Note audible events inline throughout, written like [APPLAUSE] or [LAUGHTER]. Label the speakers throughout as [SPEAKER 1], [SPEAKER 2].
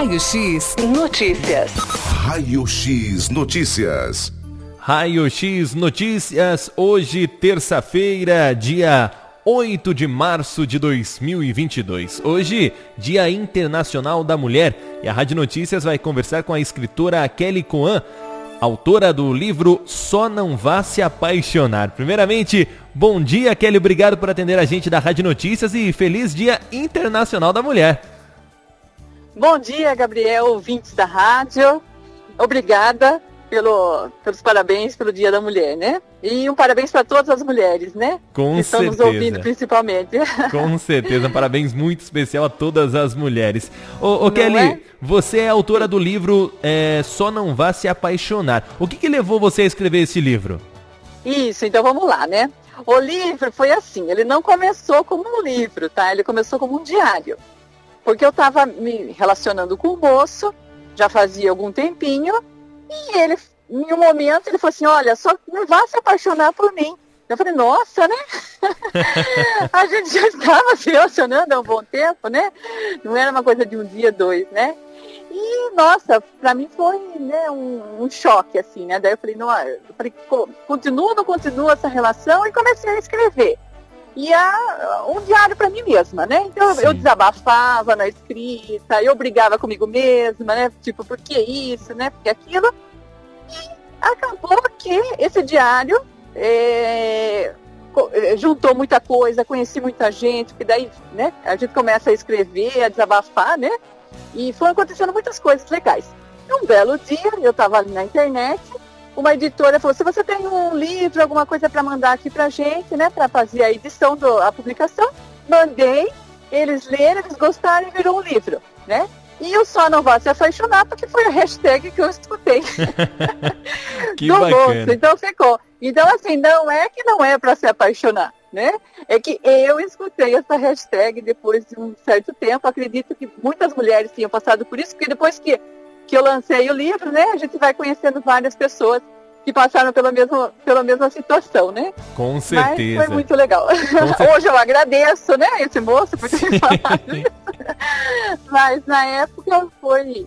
[SPEAKER 1] Raio X Notícias.
[SPEAKER 2] Raio X Notícias.
[SPEAKER 3] Raio X Notícias, hoje, terça-feira, dia 8 de março de 2022. Hoje, Dia Internacional da Mulher. E a Rádio Notícias vai conversar com a escritora Kelly Coan, autora do livro Só Não Vá Se Apaixonar. Primeiramente, bom dia, Kelly. Obrigado por atender a gente da Rádio Notícias e feliz Dia Internacional da Mulher.
[SPEAKER 4] Bom dia, Gabriel, ouvintes da rádio. Obrigada pelo, pelos parabéns pelo Dia da Mulher, né? E um parabéns para todas as mulheres, né?
[SPEAKER 3] Com
[SPEAKER 4] que
[SPEAKER 3] certeza.
[SPEAKER 4] Estão nos ouvindo principalmente. [LAUGHS]
[SPEAKER 3] Com certeza, um parabéns muito especial a todas as mulheres. Ô, ô Kelly,
[SPEAKER 4] é?
[SPEAKER 3] você é autora do livro é, Só Não Vá Se Apaixonar. O que, que levou você a escrever esse livro?
[SPEAKER 4] Isso, então vamos lá, né? O livro foi assim, ele não começou como um livro, tá? Ele começou como um diário. Porque eu estava me relacionando com o moço, já fazia algum tempinho, e ele, em um momento, ele falou assim, olha, só não vá se apaixonar por mim. Eu falei, nossa, né? [LAUGHS] a gente já estava se relacionando há um bom tempo, né? Não era uma coisa de um dia, dois, né? E, nossa, pra mim foi né, um, um, choque, assim, né? Daí eu falei, não, eu falei, continua ou não continua essa relação? E comecei a escrever. E a, um diário para mim mesma, né? Então Sim. eu desabafava na escrita, eu brigava comigo mesma, né? Tipo, por que isso, né? Por que aquilo? E acabou que esse diário é, juntou muita coisa, conheci muita gente, que daí, né? A gente começa a escrever, a desabafar, né? E foram acontecendo muitas coisas legais. Um belo dia, eu estava ali na internet, uma editora falou: se você tem um livro, alguma coisa para mandar aqui para gente, né, para fazer a edição da publicação, mandei, eles leram, eles gostaram e virou um livro, né? E o Só Não Vá Se Apaixonar, porque foi a hashtag que eu escutei. [LAUGHS] [LAUGHS]
[SPEAKER 3] que do bacana. Moço.
[SPEAKER 4] Então ficou. Então, assim, não é que não é para se apaixonar, né? É que eu escutei essa hashtag depois de um certo tempo. Acredito que muitas mulheres tinham passado por isso, porque depois que que eu lancei o livro, né? A gente vai conhecendo várias pessoas que passaram pela mesma, pela mesma situação, né?
[SPEAKER 3] Com certeza.
[SPEAKER 4] Mas foi muito legal. [LAUGHS] Hoje eu agradeço, né, esse moço por ter falado isso. [LAUGHS] Mas na época foi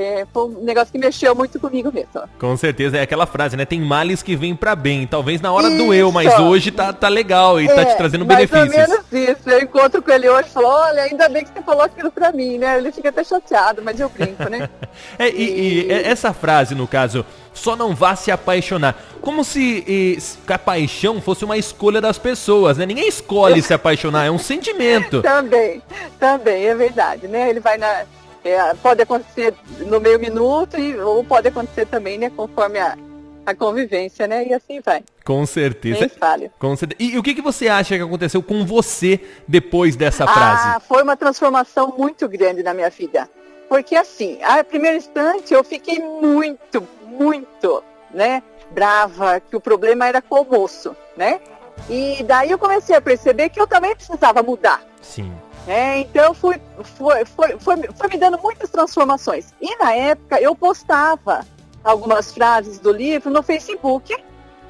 [SPEAKER 4] é, foi um negócio que mexeu muito comigo mesmo.
[SPEAKER 3] Com certeza, é aquela frase, né? Tem males que vêm para bem. Talvez na hora isso. doeu, mas hoje tá, tá legal e é, tá te trazendo
[SPEAKER 4] mais
[SPEAKER 3] benefícios.
[SPEAKER 4] Mais ou menos isso. Eu encontro com ele hoje e falo, olha, ainda bem que você falou aquilo pra mim, né? Ele fica até chateado, mas eu brinco, né? [LAUGHS]
[SPEAKER 3] é, e, e... e, essa frase, no caso, só não vá se apaixonar. Como se e, a paixão fosse uma escolha das pessoas, né? Ninguém escolhe se apaixonar, é um [LAUGHS] sentimento.
[SPEAKER 4] também, também, é verdade, né? Ele vai na é, pode acontecer no meio minuto e, ou pode acontecer também, né, conforme a, a convivência, né? E assim vai.
[SPEAKER 3] Com certeza. Com certeza. E, e, o que, que você acha que aconteceu com você depois dessa frase?
[SPEAKER 4] Ah, foi uma transformação muito grande na minha vida. Porque assim, a primeiro instante eu fiquei muito, muito, né, brava, que o problema era com o moço, né? E daí eu comecei a perceber que eu também precisava mudar.
[SPEAKER 3] Sim.
[SPEAKER 4] É, então fui, foi, foi, foi, foi me dando muitas transformações. E na época eu postava algumas frases do livro no Facebook,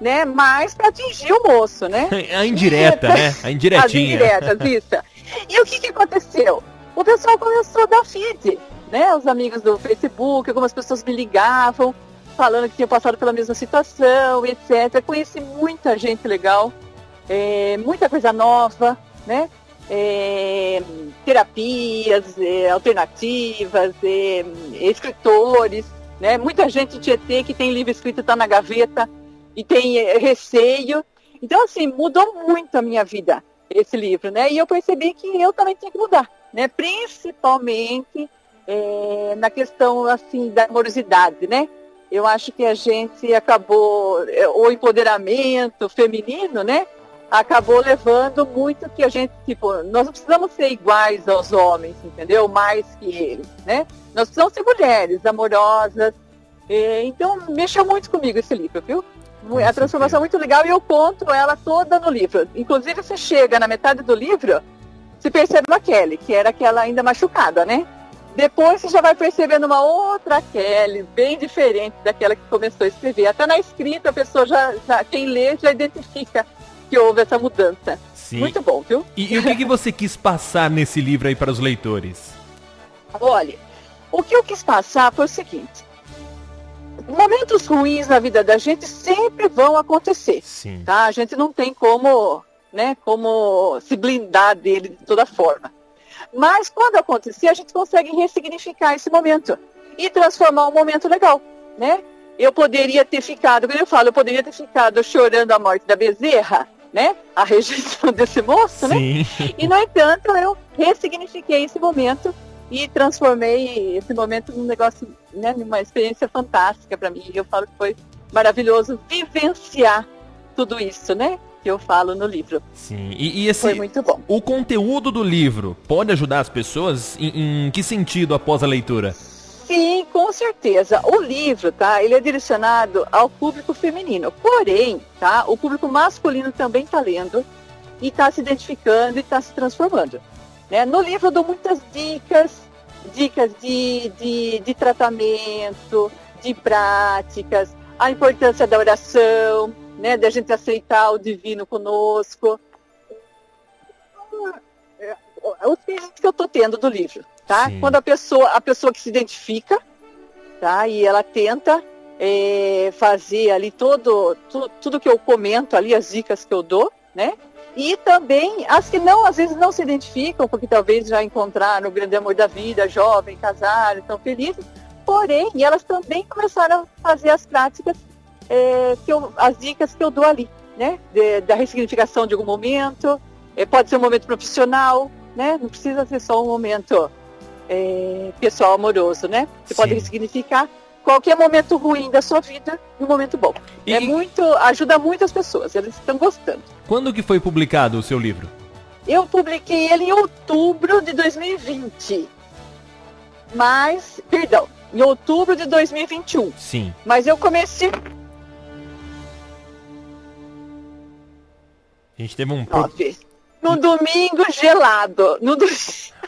[SPEAKER 4] né? Mas para atingir o moço, né? [LAUGHS]
[SPEAKER 3] A indireta, né? A indiretinha.
[SPEAKER 4] As indiretas, isso. E o que, que aconteceu? O pessoal começou a dar feed, né? Os amigos do Facebook, algumas pessoas me ligavam, falando que tinham passado pela mesma situação, etc. Conheci muita gente legal, é, muita coisa nova, né? É, terapias é, alternativas, é, escritores, né? Muita gente ET que tem livro escrito está na gaveta e tem é, receio. Então, assim, mudou muito a minha vida esse livro, né? E eu percebi que eu também tinha que mudar, né? Principalmente é, na questão, assim, da amorosidade, né? Eu acho que a gente acabou, é, o empoderamento feminino, né? Acabou levando muito que a gente, tipo, nós não precisamos ser iguais aos homens, entendeu? Mais que eles, né? Nós precisamos ser mulheres amorosas. então, mexeu muito comigo esse livro, viu? a transformação é muito legal e eu conto ela toda no livro. Inclusive, você chega na metade do livro, você percebe uma Kelly, que era aquela ainda machucada, né? Depois você já vai percebendo uma outra Kelly, bem diferente daquela que começou a escrever. Até na escrita a pessoa já, já quem lê já identifica que houve essa mudança. Sim. Muito bom, viu?
[SPEAKER 3] E, e o que, que você quis passar nesse livro aí para os leitores?
[SPEAKER 4] Olha, O que eu quis passar foi o seguinte: momentos ruins na vida da gente sempre vão acontecer,
[SPEAKER 3] Sim.
[SPEAKER 4] tá? A gente não tem como, né, como se blindar dele de toda forma. Mas quando acontecer, a gente consegue ressignificar esse momento e transformar um momento legal, né? Eu poderia ter ficado, como eu falo, eu poderia ter ficado chorando a morte da Bezerra, né? A rejeição [LAUGHS] desse moço, né?
[SPEAKER 3] Sim.
[SPEAKER 4] E, no entanto, eu ressignifiquei esse momento e transformei esse momento num negócio, né, numa experiência fantástica para mim. Eu falo que foi maravilhoso vivenciar tudo isso, né? Que eu falo no livro.
[SPEAKER 3] Sim. E, e esse,
[SPEAKER 4] Foi muito bom.
[SPEAKER 3] o conteúdo do livro pode ajudar as pessoas? Em, em que sentido após a leitura?
[SPEAKER 4] Certeza. O livro, tá? Ele é direcionado ao público feminino. Porém, tá? O público masculino também está lendo e está se identificando e está se transformando. Né? No livro eu dou muitas dicas, dicas de, de, de tratamento, de práticas, a importância da oração, né? Da gente aceitar o divino conosco. Os pedidos que eu estou tendo do livro, tá?
[SPEAKER 3] Sim.
[SPEAKER 4] Quando a pessoa, a pessoa que se identifica, tá? E ela tenta é, fazer ali todo, tu- tudo que eu comento ali, as dicas que eu dou, né? E também as que não, às vezes não se identificam, porque talvez já encontraram o grande amor da vida, jovem, casaram, estão felizes, porém, elas também começaram a fazer as práticas, é, que eu, as dicas que eu dou ali, né? De- da ressignificação de algum momento, é, pode ser um momento profissional, né? Não precisa ser só um momento é, pessoal amoroso, né? Pode
[SPEAKER 3] Sim.
[SPEAKER 4] ressignificar qualquer momento ruim da sua vida um momento bom.
[SPEAKER 3] E-
[SPEAKER 4] É muito, ajuda muito as pessoas, eles estão gostando.
[SPEAKER 3] Quando que foi publicado o seu livro?
[SPEAKER 4] Eu publiquei ele em outubro de 2020. Mas, perdão, em outubro de 2021.
[SPEAKER 3] Sim.
[SPEAKER 4] Mas eu comecei.
[SPEAKER 3] A gente teve um... pro-.
[SPEAKER 4] Num domingo gelado. No do...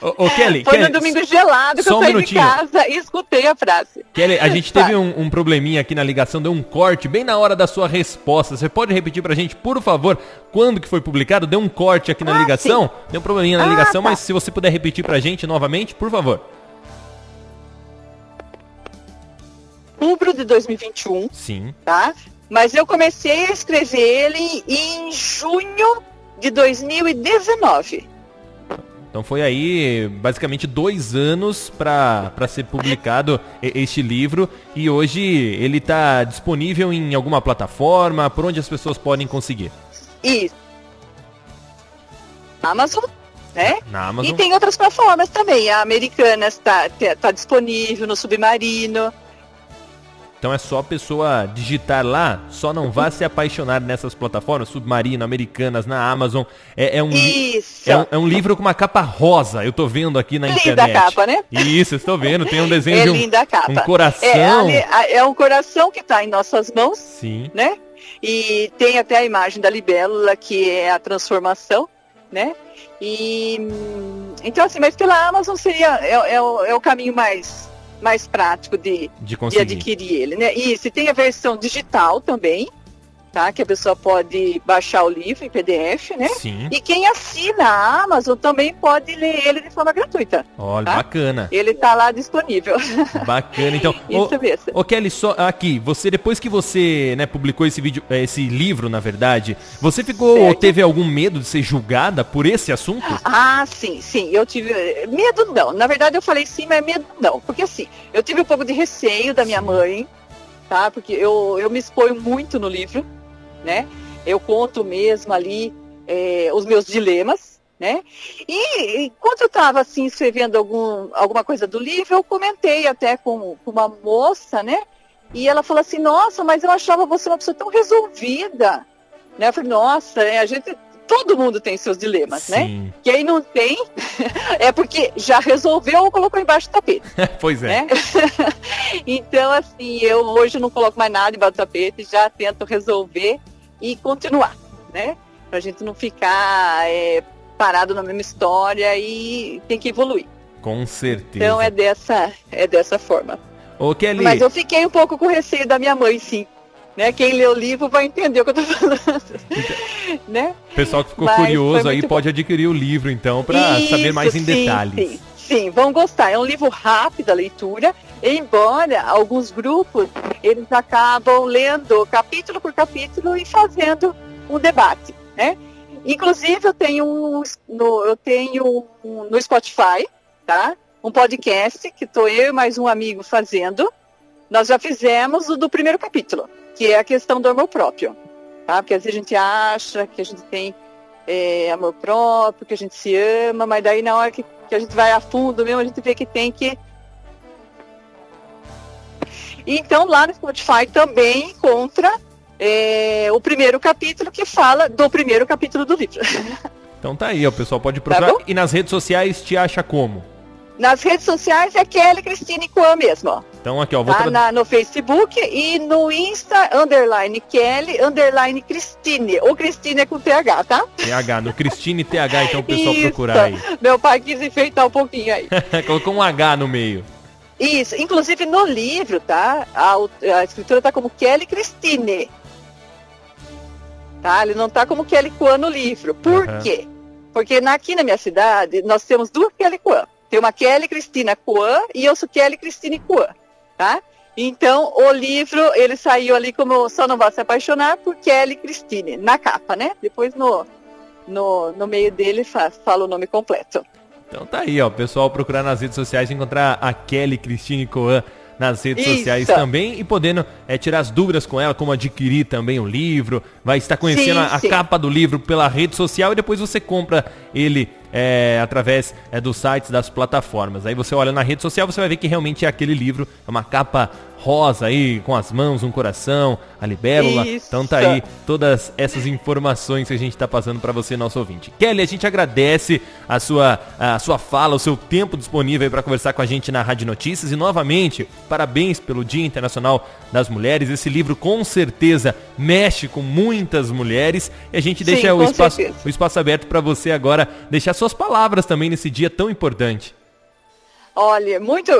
[SPEAKER 3] Ô, ô, Kelly,
[SPEAKER 4] Foi
[SPEAKER 3] Kelly,
[SPEAKER 4] no domingo gelado que eu
[SPEAKER 3] um
[SPEAKER 4] saí de casa e escutei a frase.
[SPEAKER 3] Kelly, a gente teve um, um probleminha aqui na ligação, deu um corte bem na hora da sua resposta. Você pode repetir pra gente, por favor, quando que foi publicado? Deu um corte aqui na
[SPEAKER 4] Ah,
[SPEAKER 3] ligação? Deu um probleminha na
[SPEAKER 4] Ah,
[SPEAKER 3] ligação,
[SPEAKER 4] tá.
[SPEAKER 3] mas se você puder repetir pra gente novamente, por favor.
[SPEAKER 4] Outubro de 2021,
[SPEAKER 3] Sim.
[SPEAKER 4] tá? Mas eu comecei a escrever ele em junho de 2019.
[SPEAKER 3] Então foi aí basicamente dois anos pra ser publicado este livro e hoje ele tá disponível em alguma plataforma, por onde as pessoas podem conseguir?
[SPEAKER 4] E Amazon, né?
[SPEAKER 3] Na Amazon.
[SPEAKER 4] E tem outras plataformas também. A Americana está tá disponível no Submarino.
[SPEAKER 3] Então é só a pessoa digitar lá, só não vá se apaixonar nessas plataformas, Submarino, Americanas, na Amazon. É, é um,
[SPEAKER 4] Isso.
[SPEAKER 3] é, um, é um livro com uma capa rosa, eu tô vendo aqui na
[SPEAKER 4] Linda
[SPEAKER 3] internet.
[SPEAKER 4] a capa, né?
[SPEAKER 3] Isso, estou vendo, tem um desenho
[SPEAKER 4] É
[SPEAKER 3] de um,
[SPEAKER 4] linda a capa.
[SPEAKER 3] um coração.
[SPEAKER 4] É, a- é um coração que está em nossas mãos,
[SPEAKER 3] Sim,
[SPEAKER 4] né? E tem até a imagem da libélula, que é a transformação, né? E hum, então assim, mas pela Amazon seria é, é o, é o caminho mais mais prático de,
[SPEAKER 3] de
[SPEAKER 4] de adquirir ele, né? E se tem a versão digital também, tá? Que a pessoa pode baixar o livro em PDF, né?
[SPEAKER 3] Sim,
[SPEAKER 4] E quem assina a Amazon também pode ler ele de forma gratuita.
[SPEAKER 3] olha,
[SPEAKER 4] tá?
[SPEAKER 3] bacana,
[SPEAKER 4] Ele está lá disponível. [LAUGHS]
[SPEAKER 3] bacana. Então, [LAUGHS] ô,
[SPEAKER 4] Isso mesmo.
[SPEAKER 3] Ô Kelly, só aqui, você depois que você, né, publicou esse vídeo, eh, esse livro, na verdade, você ficou ou
[SPEAKER 4] Certo.
[SPEAKER 3] teve algum medo de ser julgada por esse assunto?
[SPEAKER 4] Ah, sim, sim. Eu tive. Medo não. Na verdade, eu falei sim, mas medo não. Porque assim, eu tive um pouco de receio da minha mãe, tá? Porque eu, eu me exponho muito no livro, né? Eu conto mesmo ali eh, os meus dilemas, né? E enquanto eu estava assim, escrevendo algum, alguma coisa do livro, eu comentei até com, com uma moça, né? E ela falou assim, nossa, mas eu achava você uma pessoa tão resolvida. Né? Eu falei, nossa, né? a gente. Todo mundo tem seus dilemas, né?
[SPEAKER 3] Sim,
[SPEAKER 4] Quem não tem [LAUGHS] é porque já resolveu ou colocou embaixo do tapete, [LAUGHS]
[SPEAKER 3] pois é.
[SPEAKER 4] né? [LAUGHS] então, assim, eu hoje não coloco mais nada embaixo do tapete, já tento resolver e continuar, né? Pra gente não ficar é, parado na mesma história e tem que evoluir.
[SPEAKER 3] Com certeza.
[SPEAKER 4] Então é dessa, é dessa forma.
[SPEAKER 3] Ô Kelly,
[SPEAKER 4] Mas eu fiquei um pouco com receio da minha mãe, sim. Né? Quem lê o livro vai entender o que eu tô falando. [LAUGHS] né?
[SPEAKER 3] o pessoal que ficou
[SPEAKER 4] Mas
[SPEAKER 3] curioso aí
[SPEAKER 4] muito
[SPEAKER 3] pode adquirir o livro então
[SPEAKER 4] Isso,
[SPEAKER 3] saber mais em
[SPEAKER 4] sim,
[SPEAKER 3] detalhes.
[SPEAKER 4] Sim, Sim, vão gostar. É um livro rápido a leitura, embora alguns grupos eles acabam lendo capítulo por capítulo e fazendo um debate, né? Inclusive eu tenho um, no, eu tenho um, no Spotify, tá? Um podcast que estou eu e mais um amigo fazendo. Nós já fizemos o do primeiro capítulo, que é a questão do amor próprio, tá? Porque às vezes a gente acha que a gente tem é, amor próprio, que a gente se ama, mas daí na hora que, que a gente vai a fundo mesmo, a gente vê que tem que então, lá no Spotify também encontra é, o primeiro capítulo que fala do primeiro capítulo do livro. [LAUGHS]
[SPEAKER 3] Então tá aí, o pessoal pode tá procurar. Tá e nas redes sociais te acha como?
[SPEAKER 4] Nas redes sociais é Kelly Cristine Kwan mesmo.
[SPEAKER 3] Então aqui, ó, vou
[SPEAKER 4] tá na, no Facebook e no Insta, underline Kelly, underline Cristine. Ou Cristine é com TH, tá?
[SPEAKER 3] TH, no Cristine TH, então o pessoal Isso. procurar aí.
[SPEAKER 4] Meu pai quis enfeitar um pouquinho aí. [LAUGHS]
[SPEAKER 3] Colocou um H no meio.
[SPEAKER 4] Isso, inclusive no livro, tá? A, a escritura tá como Kelly Christine. Tá? Ele não tá como Kelly Kwan no livro. Por uhum. quê? Porque aqui na minha cidade, nós temos duas Kelly Kwan. Tem uma Kelly Cristina Kwan e eu sou Kelly Christine Kwan, tá? Então, o livro, ele saiu ali como Só Não Vá Se Apaixonar por Kelly Christine, na capa, né? Depois no, no, no meio dele faz, fala o nome completo.
[SPEAKER 3] Então tá aí, ó, pessoal procurar nas redes sociais encontrar a Kelly Cristine Coan nas redes Isso. sociais também e podendo é, tirar as dúvidas com ela, como adquirir também o livro, vai estar conhecendo sim, a, a capa do livro pela rede social e depois você compra ele é, através é, dos sites das plataformas. Aí você olha na rede social, você vai ver que realmente é aquele livro, é uma capa rosa aí, com as mãos, um coração, a libélula. Isso. Então tá aí todas essas informações que a gente está passando para você, nosso ouvinte. Kelly, a gente agradece a sua, a sua fala, o seu tempo disponível para conversar com a gente na Rádio Notícias e novamente, parabéns pelo Dia Internacional das Mulheres. Esse livro com certeza mexe com muitas mulheres e a gente Sim, deixa o espaço, o espaço aberto para você agora deixar suas palavras também nesse dia tão importante.
[SPEAKER 4] Olha, muito,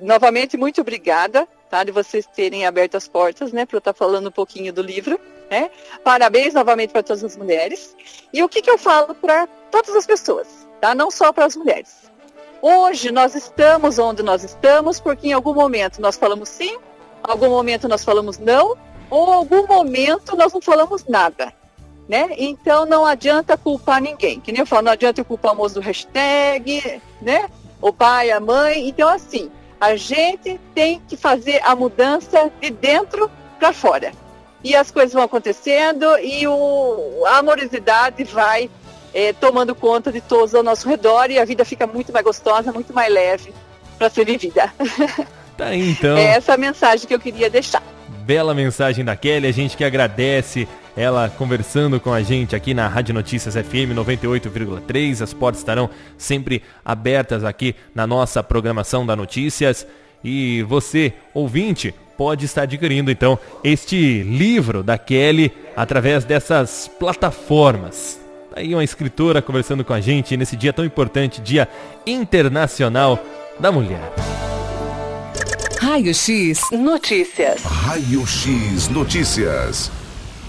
[SPEAKER 4] novamente, muito obrigada tá? De vocês terem aberto as portas, né? Para eu estar tá falando um pouquinho do livro, né? Parabéns novamente para todas as mulheres. E o que, que eu falo para todas as pessoas, tá? Não só para as mulheres. Hoje nós estamos onde nós estamos porque em algum momento nós falamos sim, algum momento nós falamos não, ou algum momento nós não falamos nada. Né? Então não adianta culpar ninguém. Que nem eu falo, não adianta culpar o moço do hashtag, né? O pai, a mãe. Então, assim, a gente tem que fazer a mudança de dentro para fora. E as coisas vão acontecendo e o, a amorosidade vai é, tomando conta de todos ao nosso redor e a vida fica muito mais gostosa, muito mais leve para ser vivida. [LAUGHS]
[SPEAKER 3] Tá então.
[SPEAKER 4] É essa a mensagem que eu queria deixar.
[SPEAKER 3] Bela mensagem da Kelly, a gente que agradece ela conversando com a gente aqui na Rádio Notícias FM 98,3. As portas estarão sempre abertas aqui na nossa programação da Notícias. E você, ouvinte, pode estar adquirindo então este livro da Kelly através dessas plataformas. Tá aí uma escritora conversando com a gente nesse dia tão importante, Dia Internacional da Mulher.
[SPEAKER 1] Raio X Notícias.
[SPEAKER 2] Raio X Notícias.